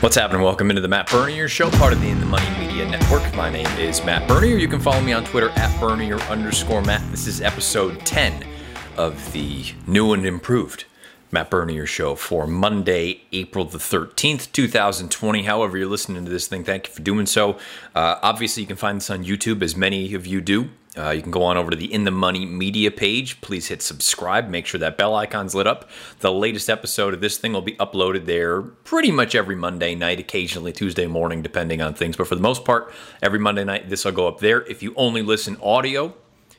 What's happening? Welcome into the Matt Bernier Show, part of the In the Money Media Network. My name is Matt Bernier. You can follow me on Twitter at Bernier underscore Matt. This is episode 10 of the new and improved Matt Bernier Show for Monday, April the 13th, 2020. However, you're listening to this thing, thank you for doing so. Uh, obviously, you can find this on YouTube, as many of you do. Uh, you can go on over to the In the Money Media page. Please hit subscribe. Make sure that bell icon's lit up. The latest episode of this thing will be uploaded there pretty much every Monday night, occasionally Tuesday morning, depending on things. But for the most part, every Monday night, this will go up there. If you only listen audio,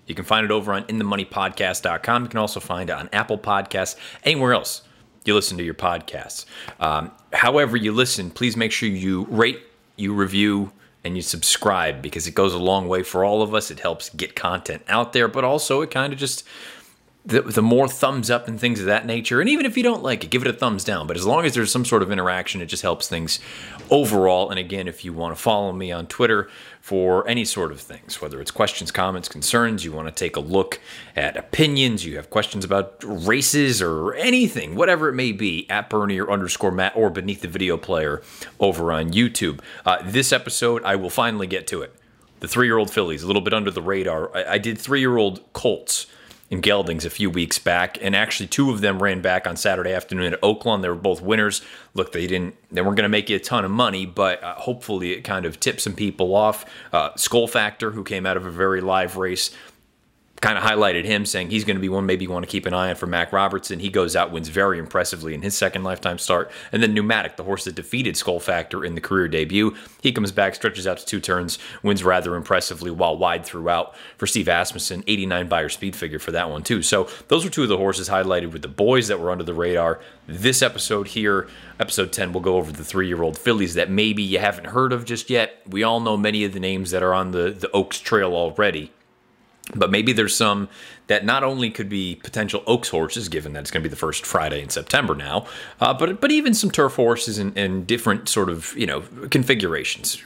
you can find it over on inthemoneypodcast.com. You can also find it on Apple Podcasts, anywhere else you listen to your podcasts. Um, however, you listen, please make sure you rate, you review, and you subscribe because it goes a long way for all of us. It helps get content out there, but also it kind of just the, the more thumbs up and things of that nature. And even if you don't like it, give it a thumbs down. But as long as there's some sort of interaction, it just helps things overall. And again, if you want to follow me on Twitter for any sort of things, whether it's questions, comments, concerns, you want to take a look at opinions, you have questions about races or anything, whatever it may be, at Bernier underscore Matt or beneath the video player over on YouTube. Uh, this episode, I will finally get to it. The three year old fillies, a little bit under the radar. I, I did three year old Colts in Geldings a few weeks back, and actually two of them ran back on Saturday afternoon at Oaklawn. They were both winners. Look, they didn't, they weren't going to make you a ton of money, but uh, hopefully it kind of tipped some people off. Uh, Skull Factor, who came out of a very live race, kind of highlighted him, saying he's going to be one maybe you want to keep an eye on for Mac Robertson. He goes out, wins very impressively in his second lifetime start. And then Pneumatic, the horse that defeated Skull Factor in the career debut, he comes back, stretches out to two turns, wins rather impressively while wide throughout for Steve Asmussen. 89 Beyer speed figure for that one, too. So those were two of the horses highlighted with the boys that were under the radar. This episode here, episode 10, we'll go over the three year old fillies that maybe you haven't heard of just yet. We all know many of the names that are on the, the Oaks Trail already but maybe there's some that not only could be potential Oaks horses, given that it's going to be the first Friday in September now, uh, but but even some turf horses and, and different sort of you know configurations,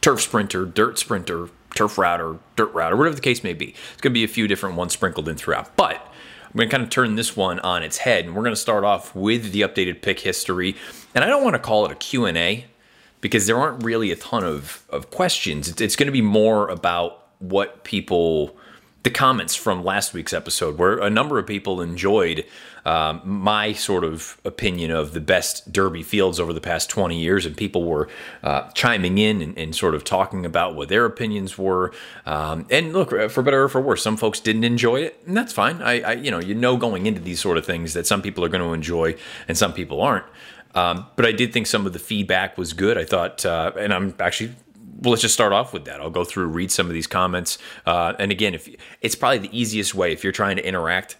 turf sprinter, dirt sprinter, turf router, dirt router, whatever the case may be. It's going to be a few different ones sprinkled in throughout, but. I'm going to kind of turn this one on its head, and we're going to start off with the updated pick history. And I don't want to call it a Q&A because there aren't really a ton of, of questions. It's, it's going to be more about what people the comments from last week's episode, where a number of people enjoyed um, my sort of opinion of the best Derby fields over the past 20 years, and people were uh, chiming in and, and, sort of talking about what their opinions were. Um, and look, for better or for worse, some folks didn't enjoy it, and that's fine. I, I, you know, you know, going into these sort of things that some people are going to enjoy and some people aren't. Um, but I did think some of the feedback was good. I thought, uh, and I'm actually well, let's just start off with that. I'll go through, read some of these comments, uh, and again, if it's probably the easiest way if you're trying to interact.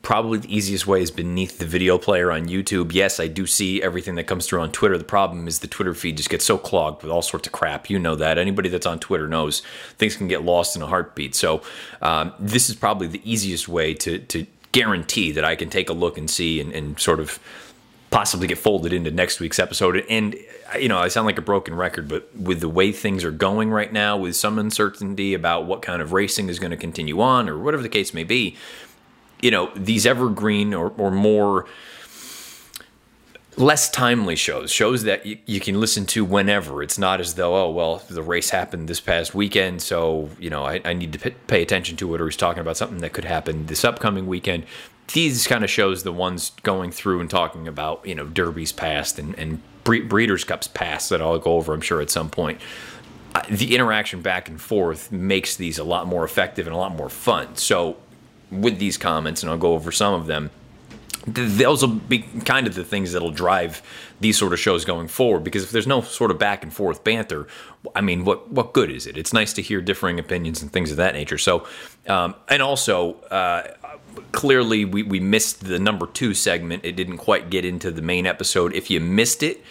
Probably the easiest way is beneath the video player on YouTube. Yes, I do see everything that comes through on Twitter. The problem is the Twitter feed just gets so clogged with all sorts of crap. You know that. Anybody that's on Twitter knows things can get lost in a heartbeat. So um, this is probably the easiest way to to guarantee that I can take a look and see and, and sort of possibly get folded into next week's episode. And, you know, I sound like a broken record, but with the way things are going right now, with some uncertainty about what kind of racing is going to continue on or whatever the case may be, you know, these evergreen or, or more less timely shows, shows that you, you, can listen to whenever. It's not as though, oh, well, the race happened this past weekend, so, you know, I, I need to p- pay attention to it, or he's talking about something that could happen this upcoming weekend these kind of shows the ones going through and talking about you know derbies past and, and breeders cups past that I'll go over I'm sure at some point. The interaction back and forth makes these a lot more effective and a lot more fun. So with these comments, and I'll go over some of them. Those will be kind of the things that'll drive these sort of shows going forward. Because if there's no sort of back and forth banter, I mean, what what good is it? It's nice to hear differing opinions and things of that nature. So, um, and also, uh, clearly we, we missed the number two segment. It didn't quite get into the main episode. If you missed it,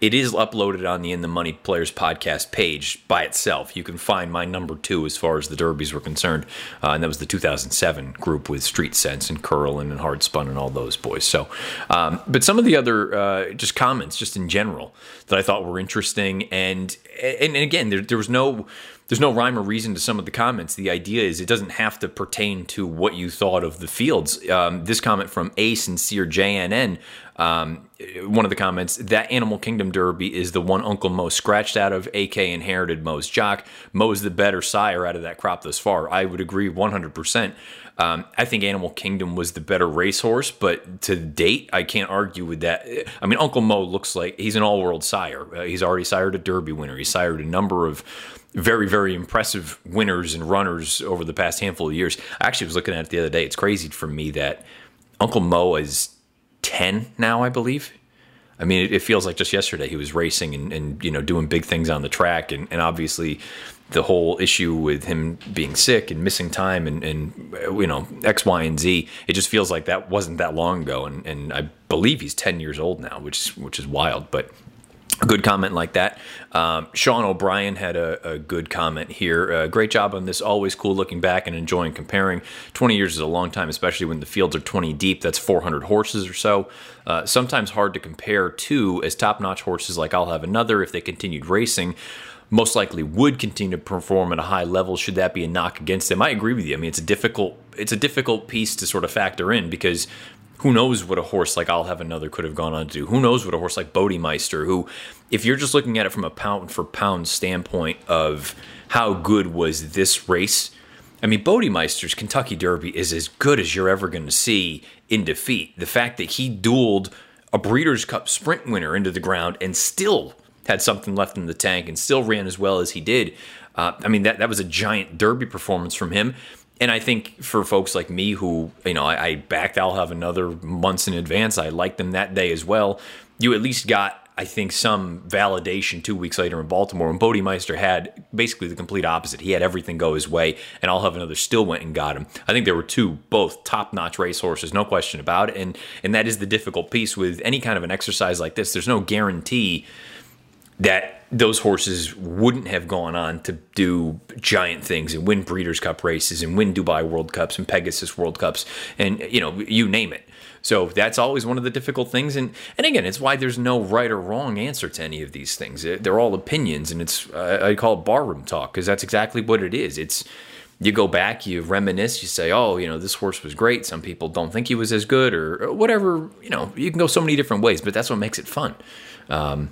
it is uploaded on the In the Money Players podcast page by itself. You can find my number two as far as the derbies were concerned, uh, and that was the 2007 group with Street Sense and Curlin and Hard Spun and all those boys. So, um, but some of the other uh, just comments, just in general, that I thought were interesting, and and, and again, there, there was no there's no rhyme or reason to some of the comments. The idea is it doesn't have to pertain to what you thought of the fields. Um, this comment from A Sincere JNN, um, one of the comments that Animal Kingdom Derby is the one Uncle Mo scratched out of. AK inherited Mo's jock. Mo's the better sire out of that crop thus far. I would agree 100. percent um, I think Animal Kingdom was the better racehorse, but to date, I can't argue with that. I mean, Uncle Mo looks like he's an all-world sire. Uh, he's already sired a Derby winner. He's sired a number of very, very impressive winners and runners over the past handful of years. I actually was looking at it the other day. It's crazy for me that Uncle Mo is 10 now, I believe. I mean, it, it feels like just yesterday he was racing and, and, you know, doing big things on the track. And, and obviously, the whole issue with him being sick and missing time and, and uh, you know X, Y, and Z. It just feels like that wasn't that long ago, and, and I believe he's ten years old now, which which is wild. But a good comment like that. Um, Sean O'Brien had a, a good comment here. Uh, great job on this. Always cool looking back and enjoying comparing. 20 years is a long time, especially when the fields are 20 deep. That's 400 horses or so. Uh, sometimes hard to compare to as top notch horses like I'll Have Another if they continued racing most likely would continue to perform at a high level should that be a knock against them. I agree with you. I mean, it's a difficult it's a difficult piece to sort of factor in because who knows what a horse like I'll have another could have gone on to do? Who knows what a horse like Bodemeister, who, if you're just looking at it from a pound for pound standpoint of how good was this race, I mean, Bodemeister's Kentucky Derby is as good as you're ever going to see in defeat. The fact that he dueled a Breeders' Cup sprint winner into the ground and still had something left in the tank and still ran as well as he did. Uh, I mean, that, that was a giant derby performance from him. And I think for folks like me who, you know, I, I backed I'll have another months in advance, I liked them that day as well. You at least got, I think, some validation two weeks later in Baltimore. when And Bodemeister had basically the complete opposite. He had everything go his way, and I'll have another still went and got him. I think there were two both top notch racehorses, no question about it. And and that is the difficult piece with any kind of an exercise like this. There's no guarantee that those horses wouldn't have gone on to do giant things and win Breeders' Cup races and win Dubai World Cups and Pegasus World Cups and you know you name it. So that's always one of the difficult things, and and again, it's why there's no right or wrong answer to any of these things. They're all opinions, and it's I call it barroom talk because that's exactly what it is. It's you go back, you reminisce, you say, oh, you know, this horse was great. Some people don't think he was as good, or, whatever. You know, you can go so many different ways, but that's what makes it fun. Um,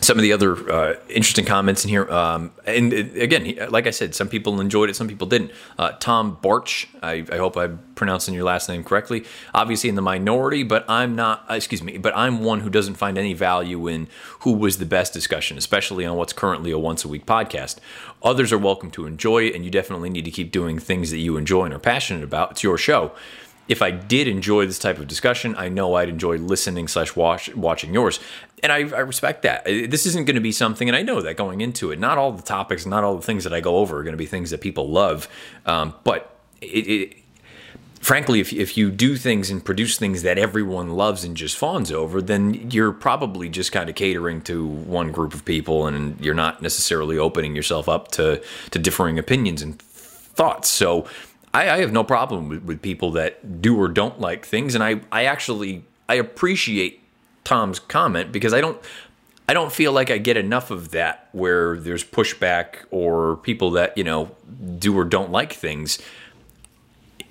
some of the other uh, interesting comments in here. Um, and again, like I said, some people enjoyed it, some people didn't. Uh, Tom Barch, I, I, hope I'm pronouncing your last name correctly. Obviously in the minority, but I'm not. Uh, excuse me, but I'm one who doesn't find any value in who was the best discussion, especially on what's currently a once a week podcast. Others are welcome to enjoy it, and you definitely need to keep doing things that you enjoy and are passionate about. It's your show if I did enjoy this type of discussion, I know I'd enjoy listening slash watch, watching yours. And I, I respect that. This isn't going to be something, and I know that going into it, not all the topics, not all the things that I go over are going to be things that people love. Um, but it, it, frankly, if, if you do things and produce things that everyone loves and just fawns over, then you're probably just kind of catering to one group of people and you're not necessarily opening yourself up to, to differing opinions and thoughts. So I, I have no problem with, with people that do or don't like things, and I, I actually I appreciate Tom's comment because I don't I don't feel like I get enough of that where there's pushback or people that you know do or don't like things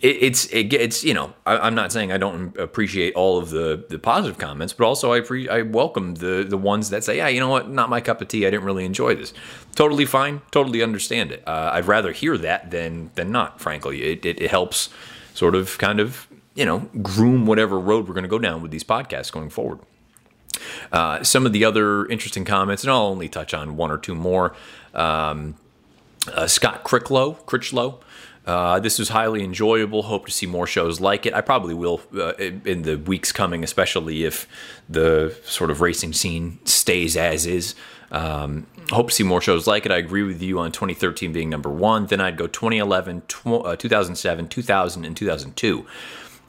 it, it's it, it's you know I, am not saying I don't appreciate all of the the positive comments, but also I pre- I welcome the the ones that say yeah you know what not my cup of tea I didn't really enjoy this. Totally fine, totally understand it. Uh, I'd rather hear that than than not. Frankly, it, it, it helps sort of kind of you know groom whatever road we're going to go down with these podcasts going forward. Uh, some of the other interesting comments, and I'll only touch on one or two more. Um, uh, Scott Cricklow, Critchlow uh, this was highly enjoyable. Hope to see more shows like it. I probably will uh, in the weeks coming, especially if the sort of racing scene stays as is. Um, hope to see more shows like it. I agree with you on 2013 being number one. Then I'd go 2011, tw- uh, 2007, 2000, and 2002.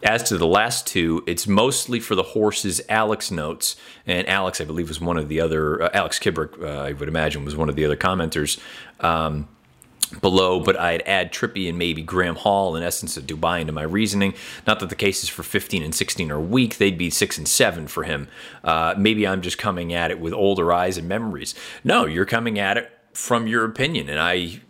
As to the last two, it's mostly for the horses. Alex notes, and Alex, I believe, was one of the other. Uh, Alex Kibrick, uh, I would imagine, was one of the other commenters. Um, below, but I'd add Trippi and maybe Graeme Hall in Essence of Dubai into my reasoning. Not that the cases for 15 and 16 are weak, they'd be 6 and 7 for him. Uh, maybe I'm just coming at it with older eyes and memories. No, you're coming at it from your opinion. And I,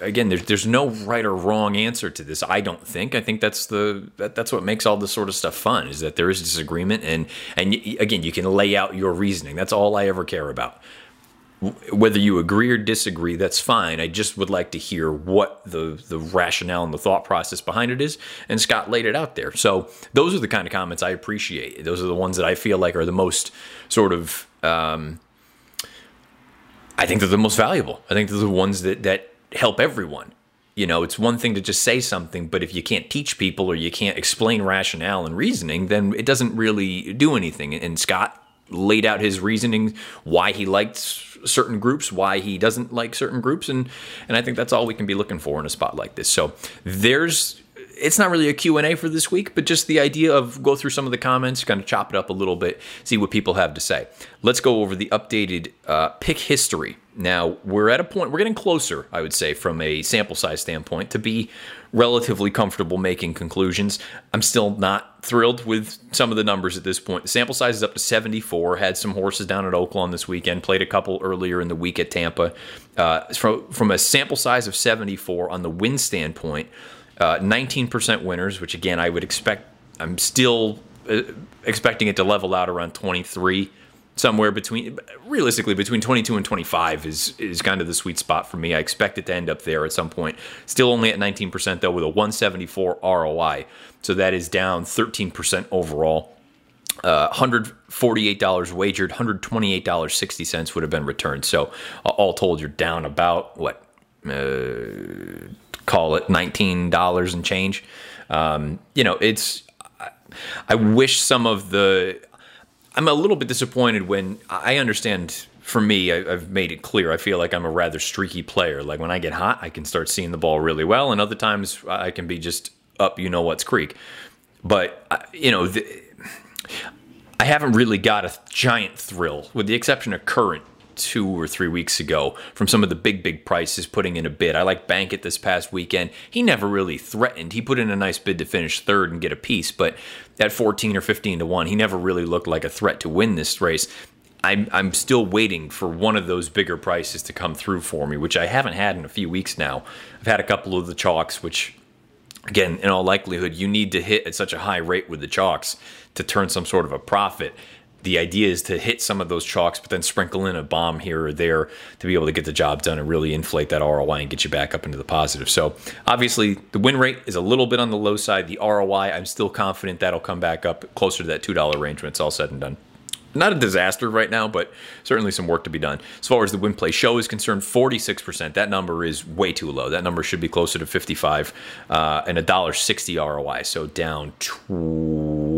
again, there's there's no right or wrong answer to this. I don't think. I think that's the that, that's what makes all this sort of stuff fun is that there is disagreement and and again, you can lay out your reasoning. That's all I ever care about whether you agree or disagree, that's fine. I just would like to hear what the the rationale and the thought process behind it is. And Scott laid it out there. So those are the kind of comments I appreciate. Those are the ones that I feel like are the most sort of. Um, I think they're the most valuable. I think they're the ones that that help everyone. You know, it's one thing to just say something, but if you can't teach people or you can't explain rationale and reasoning, then it doesn't really do anything. And Scott laid out his reasoning why he liked certain groups, why he doesn't like certain groups, and and I think that's all we can be looking for in a spot like this. So there's it's not really a q&a for this week but just the idea of go through some of the comments kind of chop it up a little bit see what people have to say let's go over the updated uh, pick history now we're at a point we're getting closer i would say from a sample size standpoint to be relatively comfortable making conclusions. I'm still not thrilled with some of the numbers at this point. The sample size is up to 74. Had some horses down at Oaklawn this weekend. Played a couple earlier in the week at Tampa. Uh, from from a sample size of 74 on the win standpoint, uh, 19% winners, which again I would expect. I'm still uh, expecting it to level out around 23 somewhere between realistically between 22 and 25 is is kind of the sweet spot for me. I expect it to end up there at some point. Still only at 19% though with a 174 ROI. So that is down 13% overall. Uh, $148 wagered, $128.60 would have been returned. So uh, all told, you're down about what? Uh, call it $19 and change. Um, you know, it's I wish some of the I'm a little bit disappointed when I understand. For me, I, have made it clear. I feel like I'm a rather streaky player. Like when I get hot, I can start seeing the ball really well, and other times I can be just up, you know what's creek. But you know, the, I haven't really got a giant thrill, with the exception of current two or three weeks ago from some of the big, big prices putting in a bid. I like Bankit this past weekend. He never really threatened. He put in a nice bid to finish third and get a piece, but at 14 or 15 to 1, he never really looked like a threat to win this race. I'm, I'm still waiting for one of those bigger prices to come through for me, which I haven't had in a few weeks now. I've had a couple of the chalks, which, again, in all likelihood, you need to hit at such a high rate with the chalks to turn some sort of a profit the idea is to hit some of those chalks, but then sprinkle in a bomb here or there to be able to get the job done and really inflate that ROI and get you back up into the positive. So obviously, the win rate is a little bit on the low side. The ROI, I'm still confident that'll come back up closer to that $2 range when it's all said and done not a disaster right now, but certainly some work to be done. As far as the win play show is concerned, 46%. That number is way too low. That number should be closer to 55 uh, and a dollar sixty ROI, so down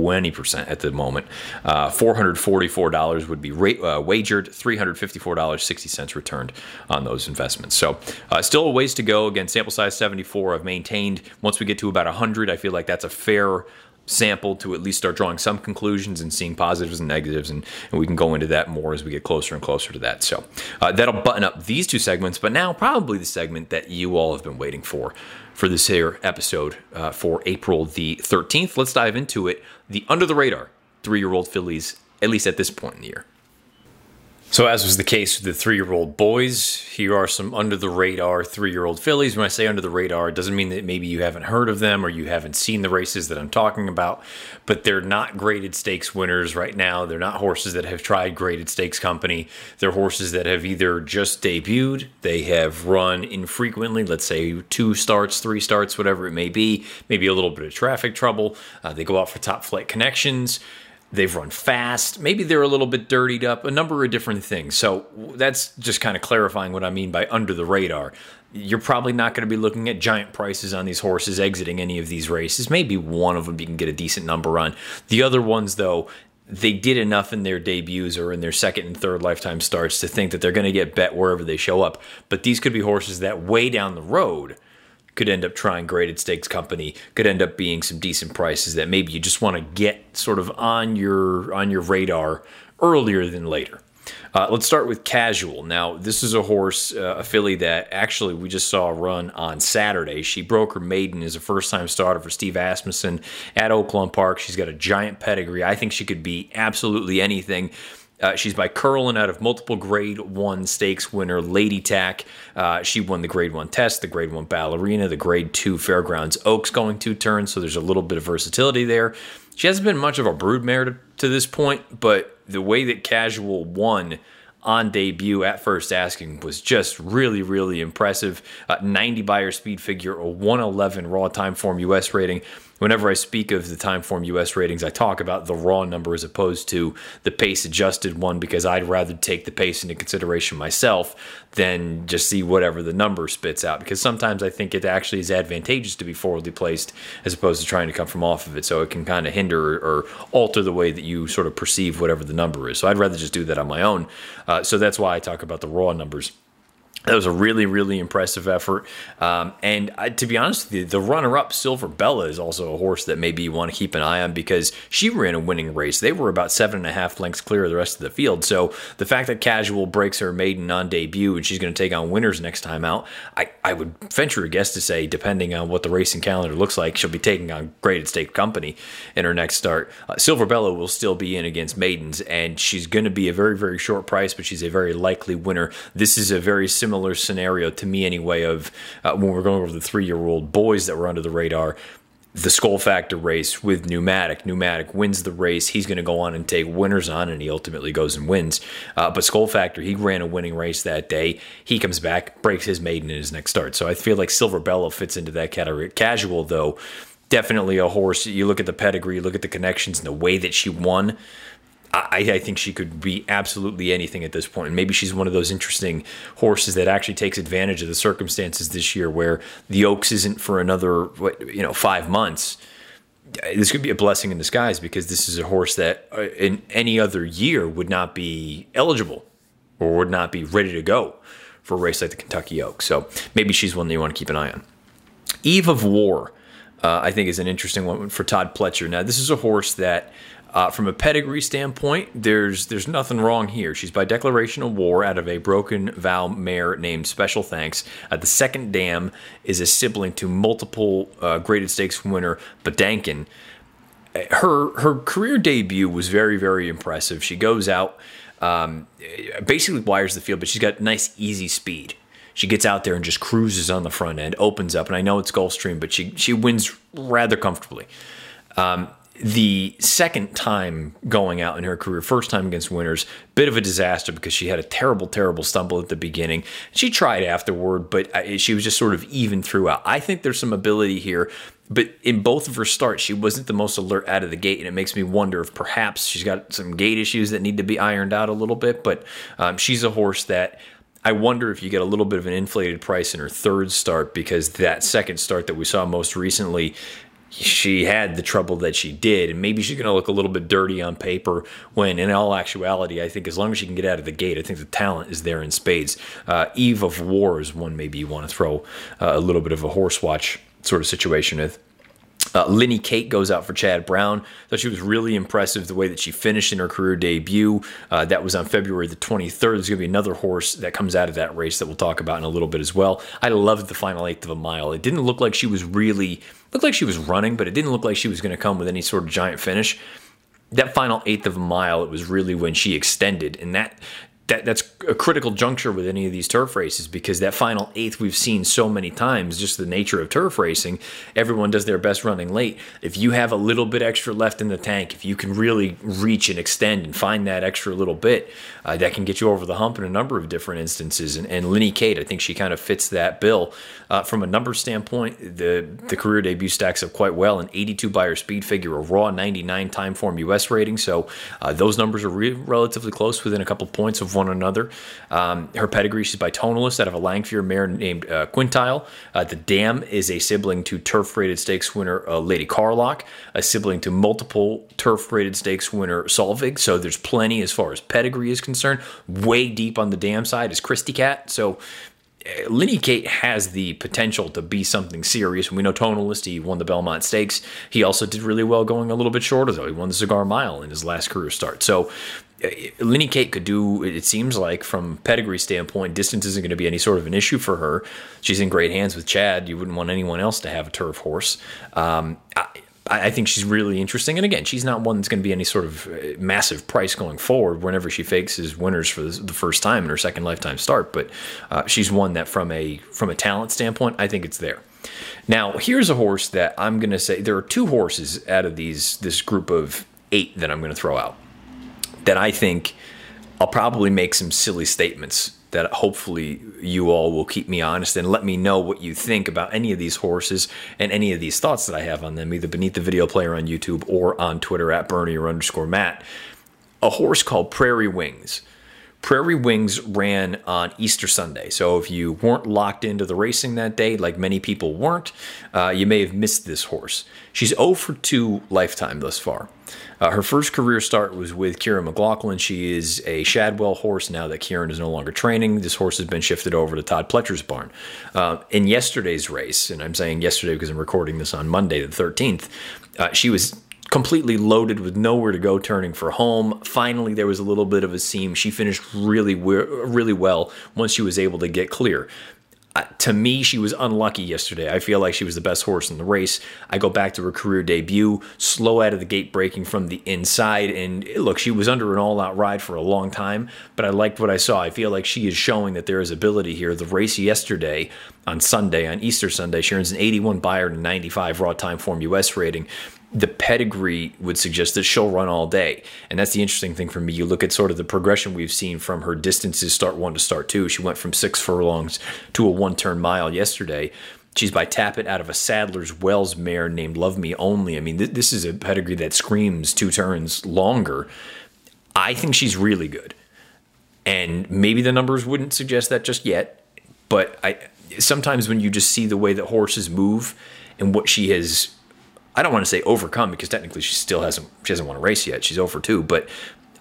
20% at the moment. Uh, $444 would be rate, uh, wagered, $354.60 returned on those investments. So uh, still a ways to go. Again, sample size 74. I've maintained once we get to about 100, I feel like that's a fair sample to at least start drawing some conclusions and seeing positives and negatives and, and we can go into that more as we get closer and closer to that so uh, that'll button up these two segments but now probably the segment that you all have been waiting for for this here episode uh, for april the 13th let's dive into it. The under the radar three-year-old fillies at least at this point in the year so, as was the case with the three year old boys, here are some under the radar three year old fillies. When I say under the radar, it doesn't mean that maybe you haven't heard of them or you haven't seen the races that I'm talking about, but they're not graded stakes winners right now. They're not horses that have tried graded stakes company. They're horses that have either just debuted, they have run infrequently, let's say two starts, three starts, whatever it may be, maybe a little bit of traffic trouble. Uh, they go out for top flight connections they've run fast. Maybe they're a little bit dirtied up, a number of different things. So that's just kind of clarifying what I mean by under the radar. You're probably not going to be looking at giant prices on these horses exiting any of these races. Maybe one of them you can get a decent number on. The other ones, though, they did enough in their debuts or in their second and third lifetime starts to think that they're going to get bet wherever they show up. But these could be horses that way down the road could end up trying graded stakes company could end up being some decent prices that maybe you just want to get sort of on your on your radar earlier than later. Uh, let's start with casual. Now this is a horse uh, a filly that actually we just saw run on saturday. She broke her maiden as a first time starter for steve asmussen at oaklawn park. She's got a giant pedigree. I think she could be absolutely anything Uh, she's by Curlin out of multiple grade one stakes winner Lady Tak. Uh, she won the grade one test, the grade one ballerina, the grade two fairgrounds oaks going two turns. So there's a little bit of versatility there. She hasn't been much of a broodmare to, to this point, but the way that Casual won on debut at first asking was just really, really impressive. Uh, 90 Beyer speed figure, a 111 raw Timeform US rating whenever I speak of the Timeform US ratings, I talk about the raw number as opposed to the pace adjusted one because I'd rather take the pace into consideration myself than just see whatever the number spits out. Because sometimes I think it actually is advantageous to be forwardly placed as opposed to trying to come from off of it. So it can kind of hinder or alter the way that you sort of perceive whatever the number is. So I'd rather just do that on my own. Uh, so that's why I talk about the raw numbers. That was a really, really impressive effort. Um, and I, to be honest the runner up, Silver Bella, is also a horse that maybe you want to keep an eye on because she ran a winning race. They were about seven and a half lengths clear of the rest of the field. So the fact that Casual breaks her maiden on debut and she's going to take on winners next time out, I, I would venture a guess to say, depending on what the racing calendar looks like, she'll be taking on graded stake company in her next start. Uh, Silver Bella will still be in against maidens, and she's going to be a very, very short price, but she's a very likely winner. This is a very similar similar scenario to me anyway of uh, when we're going over the three year old boys that were under the radar the skull factor race with pneumatic. Pneumatic wins the race. He's going to go on and take winners on and he ultimately goes and wins. Uh, but skull factor he ran a winning race that day. He comes back breaks his maiden in his next start. So i feel like silver bella fits into that category. Casual though definitely a horse. You look at the pedigree you look at the connections and the way that she won I, I, think she could be absolutely anything at this point. And maybe she's one of those interesting horses that actually takes advantage of the circumstances this year, where the Oaks isn't for another, you know, five months. This could be a blessing in disguise because this is a horse that uh, in any other year would not be eligible or would not be ready to go for a race like the Kentucky Oaks. So maybe she's one that you want to keep an eye on. Eve of War, uh, I think, is an interesting one for Todd Pletcher. Now, this is a horse that uh, from a pedigree standpoint, there's there's nothing wrong here. She's by declaration of war out of a broken vow mare named Special Thanks. Uh, the second dam is a sibling to multiple uh, graded stakes winner Badankin. Her her career debut was very very impressive. She goes out, um, basically wires the field, but she's got nice easy speed. She gets out there and just cruises on the front end, opens up, and I know it's Gulfstream, but she she wins rather comfortably. Um, the second time going out in her career, first time against winners, bit of a disaster because she had a terrible, terrible stumble at the beginning. She tried afterward, but she was just sort of even throughout. I think there's some ability here, but in both of her starts, she wasn't the most alert out of the gate, and it makes me wonder if perhaps she's got some gate issues that need to be ironed out a little bit. But um, she's a horse that I wonder if you get a little bit of an inflated price in her third start because that second start that we saw most recently she had the trouble that she did, and maybe she's going to look a little bit dirty on paper. When in all actuality, I think as long as she can get out of the gate, I think the talent is there in spades. Uh, Eve of War is one maybe you want to throw uh, a little bit of a horse watch sort of situation with. Uh, Linny Kate goes out for Chad Brown. Thought she was really impressive the way that she finished in her career debut. Uh, that was on February the 23rd. There's going to be another horse that comes out of that race that we'll talk about in a little bit as well. I loved the final eighth of a mile. It didn't look like she was really looked like she was running, but it didn't look like she was going to come with any sort of giant finish. That final eighth of a mile, it was really when she extended, and that that that's a critical juncture with any of these turf races because that final eighth we've seen so many times just the nature of turf racing everyone does their best running late. If you have a little bit extra left in the tank if you can really reach and extend and find that extra little bit uh, that can get you over the hump in a number of different instances. And, and Linny Kate I think she kind of fits that bill. Uh, from a number standpoint the the career debut stacks up quite well an 82 Beyer speed figure a raw 99 Timeform US rating. So uh, those numbers are re- relatively close within a couple points of one another. Um, her pedigree, she's by Tonalist out of a Langfuhr mare named uh, Quintile. Uh, the Dam is a sibling to turf rated stakes winner uh, Lady Carlock, a sibling to multiple turf rated stakes winner Solvig. So there's plenty as far as pedigree is concerned. Way deep on the Dam side is Christy Cat. So Linny Kate has the potential to be something serious. And we know Tonalist, he won the Belmont Stakes. He also did really well going a little bit shorter, though. He won the Cigar Mile in his last career start. So uh, Linny Kate could do, it seems like, from pedigree standpoint, distance isn't going to be any sort of an issue for her. She's in great hands with Chad. You wouldn't want anyone else to have a turf horse. Um, I, I, I think she's really interesting. And again, she's not one that's going to be any sort of uh, massive price going forward whenever she faces his winners for the first time in her second lifetime start. But uh, she's one that from a from a talent standpoint, I think it's there. Now, here's a horse that I'm going to say there are two horses out of these this group of eight that I'm going to throw out that I think I'll probably make some silly statements that hopefully you all will keep me honest and let me know what you think about any of these horses and any of these thoughts that I have on them, either beneath the video player on YouTube or on Twitter at Bernier underscore Matt. A horse called Prairie Wings. Prairie Wings ran on Easter Sunday. So if you weren't locked into the racing that day, like many people weren't, uh, you may have missed this horse. She's 0 for 2 lifetime thus far. Uh, her first career start was with Kiaran McLaughlin. She is a Shadwell horse now that Kiaran is no longer training. This horse has been shifted over to Todd Pletcher's barn. Uh, in yesterday's race, and I'm saying yesterday because I'm recording this on Monday the 13th, uh, she was completely loaded with nowhere to go turning for home. Finally, there was a little bit of a seam. She finished really, really well once she was able to get clear to me, she was unlucky yesterday. I feel like she was the best horse in the race. I go back to her career debut, slow out of the gate, breaking from the inside. And look, she was under an all out ride for a long time, but I liked what I saw. I feel like she is showing that there is ability here. The race yesterday on Sunday, on Easter Sunday, she earns an 81 Beyer and 95 raw Timeform US rating the pedigree would suggest that she'll run all day. And that's the interesting thing for me. You look at sort of the progression we've seen from her distances start one to start two. She went from six furlongs to a one turn mile yesterday. She's by Tapit out of a Sadler's Wells mare named Love Me Only. I mean, th- this is a pedigree that screams two turns longer. I think she's really good. And maybe the numbers wouldn't suggest that just yet. But I sometimes when you just see the way that horses move and what she has I don't want to say overcome because technically she still hasn't she hasn't won a race yet. She's over two, but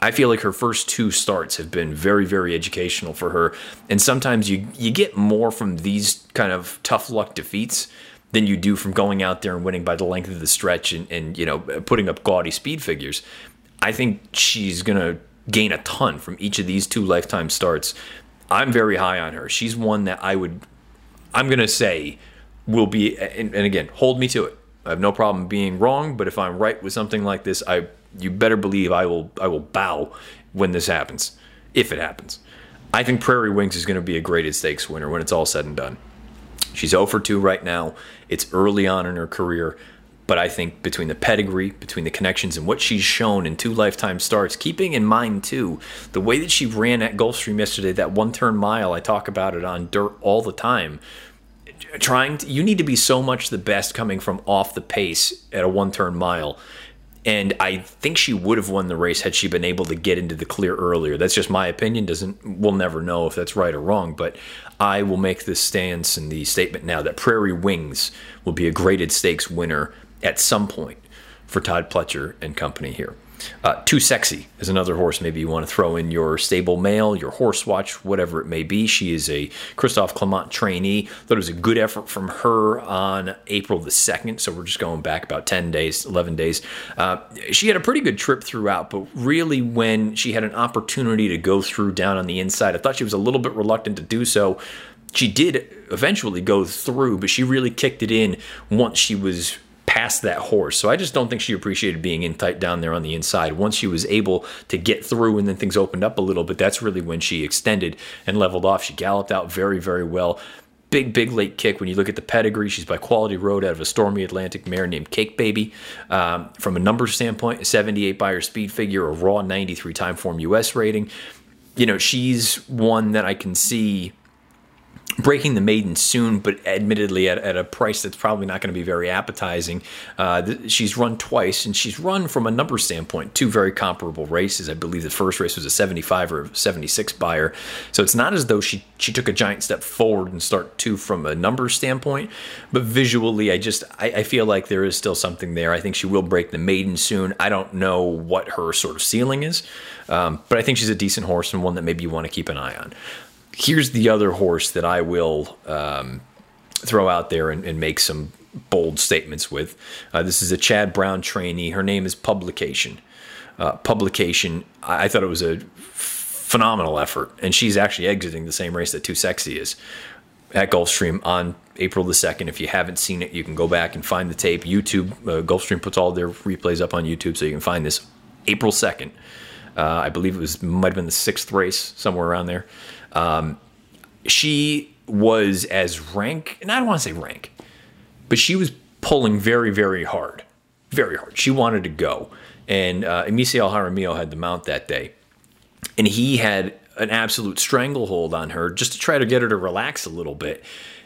I feel like her first two starts have been very, very educational for her. And sometimes you you get more from these kind of tough luck defeats than you do from going out there and winning by the length of the stretch and, and you know putting up gaudy speed figures. I think she's gonna gain a ton from each of these two lifetime starts. I'm very high on her. She's one that I would I'm gonna say will be and, and again, hold me to it I have no problem being wrong, but if I'm right with something like this, I you better believe I will I will bow when this happens, if it happens. I think Prairie Wings is going to be a graded stakes winner when it's all said and done. She's 0 for 2 right now. It's early on in her career, but I think between the pedigree, between the connections, and what she's shown in two lifetime starts, keeping in mind too the way that she ran at Gulfstream yesterday, that one turn mile, I talk about it on dirt all the time trying to, you need to be so much the best coming from off the pace at a one turn mile. And I think she would have won the race had she been able to get into the clear earlier. That's just my opinion. Doesn't we'll never know if that's right or wrong. But I will make this stance and the statement now that Prairie Wings will be a graded stakes winner at some point for Todd Pletcher and company here. Uh, Too Sexy is another horse maybe you want to throw in your stable mail, your horse watch, whatever it may be. She is a Christophe Clement trainee. Thought it was a good effort from her on April the 2nd, so we're just going back about 10 days, 11 days. Uh, she had a pretty good trip throughout, but really when she had an opportunity to go through down on the inside, I thought she was a little bit reluctant to do so she did eventually go through, but she really kicked it in once she was past that horse. So I just don't think she appreciated being in tight down there on the inside. Once she was able to get through and then things opened up a little bit, that's really when she extended and leveled off. She galloped out very, very well. Big, big late kick. When you look at the pedigree, she's by Quality Road out of a stormy Atlantic mare named Cake Baby. Um, from a numbers standpoint, a 78 Beyer speed figure, a raw 93 Timeform US rating. You know, she's one that I can see breaking the maiden soon, but admittedly at, at a price that's probably not going to be very appetizing. Uh, th- she's run twice, and she's run from a number standpoint two very comparable races. I believe the first race was a 75 or 76 Beyer, so it's not as though she she took a giant step forward and start two from a number standpoint. But visually, I just I, I feel like there is still something there. I think she will break the maiden soon. I don't know what her sort of ceiling is, um, but I think she's a decent horse and one that maybe you want to keep an eye on here's the other horse that I will um, throw out there and, and, make some bold statements with. Uh, this is a Chad Brown trainee. Her name is Publication. Uh, publication. I, I thought it was a phenomenal effort, and she's actually exiting the same race that Too Sexy is. at Gulfstream on April the 2nd. If you haven't seen it, you can go back and find the tape. YouTube, uh, Gulfstream puts all their replays up on YouTube, so you can find this April 2nd. Uh, I believe it was might have been the sixth race, somewhere around there. Um, she was as rank, and I don't want to say rank, but she was pulling very, very hard, very hard. She wanted to go, and uh, Emisael Jaramillo had the mount that day, and he had an absolute stranglehold on her just to try to get her to relax a little bit.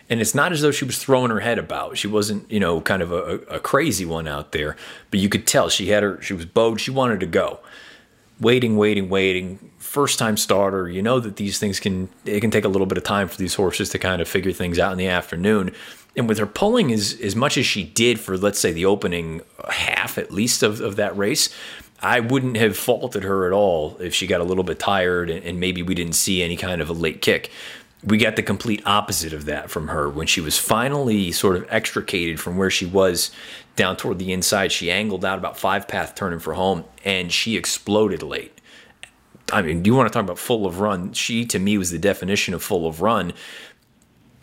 And it's not as though she was throwing her head about. She wasn't, you know, kind of a, a crazy one out there, but you could tell she had her, she was bowed. She wanted to go. Waiting, waiting, waiting. First time starter. You know that these things can, it can take a little bit of time for these horses to kind of figure things out in the afternoon. And with her pulling as, as much as she did for, let's say, the opening half at least of, of that race, I wouldn't have faulted her at all if she got a little bit tired and, and maybe we didn't see any kind of a late kick. We got the complete opposite of that from her when she was finally sort of extricated from where she was down toward the inside. She angled out about five path turning for home and she exploded late. I mean, do you want to talk about full of run? She, to me, was the definition of full of run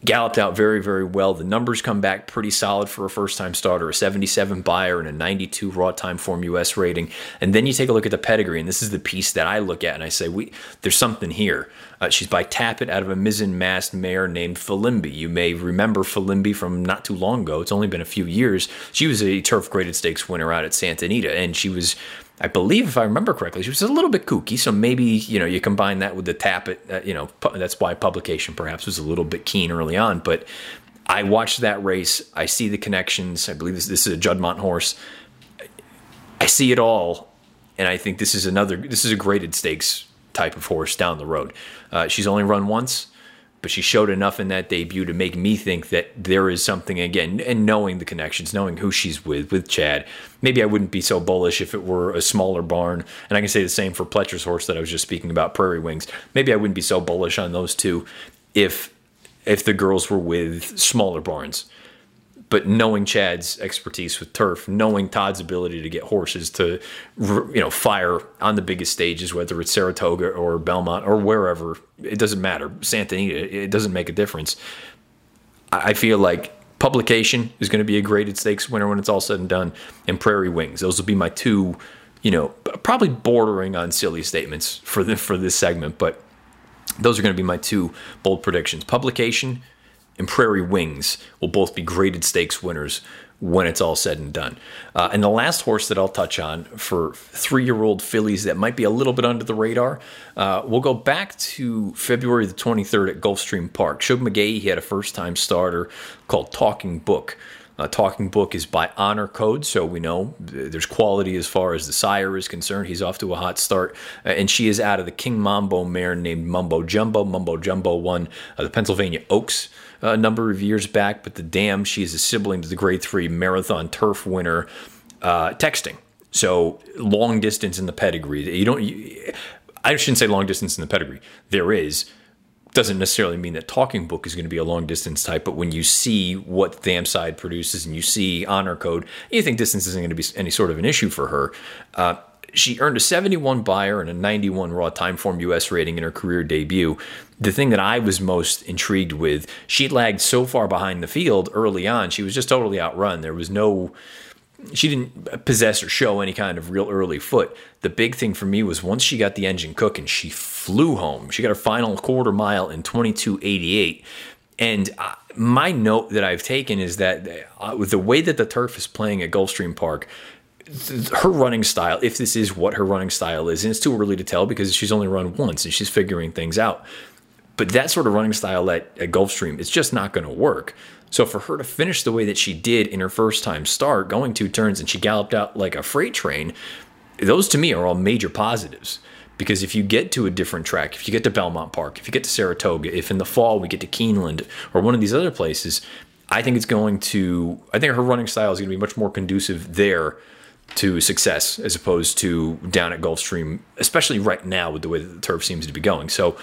galloped out very, very well. The numbers come back pretty solid for a first time starter a 77 Beyer and a 92 raw Timeform US rating. And then you take a look at the pedigree, and this is the piece that I look at and I say, we, there's something here. Uh, she's by Tapit out of a Mizzen Mast mare named Filimbi. You may remember Filimbi from not too long ago. It's only been a few years. She was a turf graded stakes winner out at Santa Anita, and she was I believe, if I remember correctly, she was a little bit kooky. So maybe you know you combine that with the Tapit. Uh, you know pu- that's why publication perhaps was a little bit keen early on. But I watched that race. I see the connections. I believe this, this is a Juddmonte horse. I see it all, and I think this is another. This is a graded stakes type of horse down the road. Uh, she's only run once but she showed enough in that debut to make me think that there is something again and knowing the connections knowing who she's with with chad maybe i wouldn't be so bullish if it were a smaller barn. And i can say the same for pletcher's horse that i was just speaking about prairie wings. Maybe i wouldn't be so bullish on those two if if the girls were with smaller barns but knowing Chad's expertise with turf, knowing Todd's ability to get horses to, you know, fire on the biggest stages, whether it's Saratoga or Belmont or wherever, it doesn't matter. Santa Anita, it doesn't make a difference. I feel like publication is going to be a graded stakes winner when it's all said and done, and Prairie Wings. Those will be my two, you know, probably bordering on silly statements for the, for this segment, but those are going to be my two bold predictions. Publication and Prairie Wings will both be graded stakes winners when it's all said and done. Uh, and the last horse that I'll touch on for three year old fillies that might be a little bit under the radar, uh, we'll go back to February the 23rd at Gulfstream Park. Shug McGaughey he had a first time starter called Talking Book. Uh, Talking Book is by honor code, so we know there's quality as far as the sire is concerned. He's off to a hot start, uh, and she is out of the Kingmambo mare named Mumbo Jumbo. Mumbo Jumbo won uh, the Pennsylvania Oaks a number of years back, but the dam, she is a sibling to the grade three marathon turf winner, uh, texting. So long distance in the pedigree. You don't. You, I shouldn't say long distance in the pedigree. There is. Doesn't necessarily mean that Talking Book is going to be a long distance type, but when you see what Dam Side produces and you see honor code, you think distance isn't going to be any sort of an issue for her. Uh, she earned a 71 Beyer and a 91 raw Timeform US rating in her career debut. The thing that I was most intrigued with, she lagged so far behind the field early on. She was just totally outrun. There was no she didn't possess or show any kind of real early foot. The big thing for me was once she got the engine cooking, she flew home. She got her final quarter mile in 2288. And uh, my note that I've taken is that uh, with the way that the turf is playing at Gulfstream Park, her running style, if this is what her running style is, and it's too early to tell because she's only run once and she's figuring things out. But that sort of running style at, at Gulfstream, it's just not going to work. So for her to finish the way that she did in her first time start, going two turns and she galloped out like a freight train, those to me are all major positives. Because if you get to a different track, if you get to Belmont Park, if you get to Saratoga, if in the fall we get to Keeneland or one of these other places, I think it's going to, I think her running style is going to be much more conducive there to success as opposed to down at Gulfstream, especially right now with the way that the turf seems to be going. So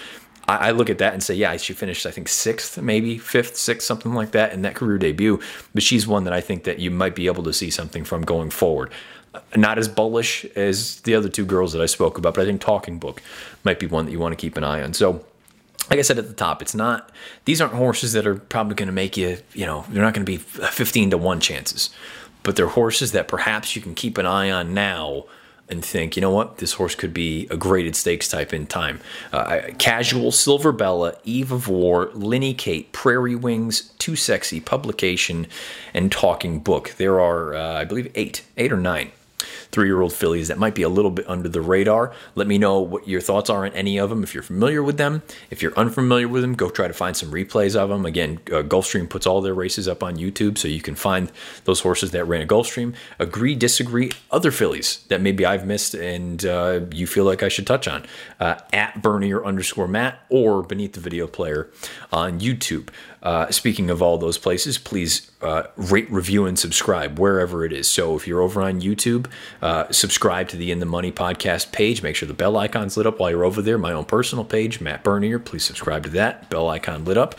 I, I, look at that and say, yeah, she finished, I think, sixth, maybe fifth, sixth, something like that in that career debut. But she's one that I think that you might be able to see something from going forward. Not as bullish as the other two girls that I spoke about, but I think Talking Book might be one that you want to keep an eye on. So like I said at the top, it's not, these aren't horses that are probably going to make you, you know, they're not going to be 15 to 1 chances, but they're horses that perhaps you can keep an eye on now and think, you know what, this horse could be a graded stakes type in time. Uh, casual, Silver Bella, Eve of War, Linny Kate, Prairie Wings, Too Sexy, Publication, and Talking Book. There are, uh, I believe, eight, eight or nine three year old fillies that might be a little bit under the radar. Let me know what your thoughts are on any of them. If you're familiar with them, if you're unfamiliar with them, go try to find some replays of them. Again, uh, Gulfstream puts all their races up on YouTube, so you can find those horses that ran a Gulfstream. Agree, disagree, other fillies that maybe I've missed and uh, you feel like I should touch on uh, at Bernier underscore Matt or beneath the video player on YouTube. Uh, speaking of all those places, please uh, rate, review, and subscribe wherever it is. So if you're over on YouTube, uh, subscribe to the In the Money podcast page. Make sure the bell icon's lit up while you're over there. My own personal page, Matt Bernier. Please subscribe to that. Bell icon lit up.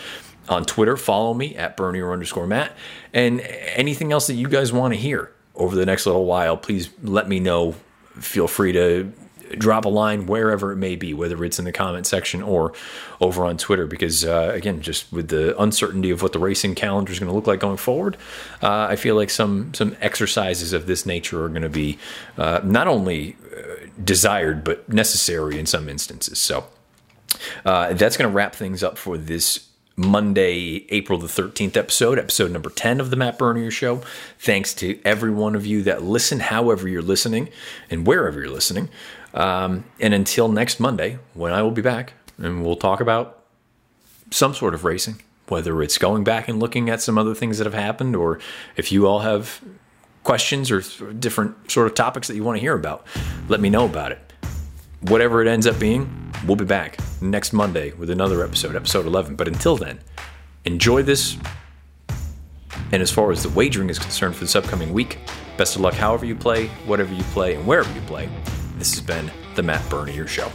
On Twitter, follow me at Bernier underscore Matt. And anything else that you guys want to hear over the next little while, please let me know. Feel free to drop a line wherever it may be, whether it's in the comment section or over on Twitter. Because uh, again, just with the uncertainty of what the racing calendar is going to look like going forward, uh, I feel like some some exercises of this nature are going to be uh, not only uh, desired but necessary in some instances. So uh, that's going to wrap things up for this Monday, April the 13th episode, episode number 10 of the Matt Bernier Show. Thanks to every one of you that listen, however you're listening and wherever you're listening. Um, and until next Monday, when I will be back and we'll talk about some sort of racing, whether it's going back and looking at some other things that have happened, or if you all have questions or different sort of topics that you want to hear about, let me know about it. Whatever it ends up being, we'll be back next Monday with another episode, episode 11. But until then, enjoy this. And as far as the wagering is concerned for this upcoming week, best of luck however you play, whatever you play, and wherever you play. This has been the Matt Bernier Show.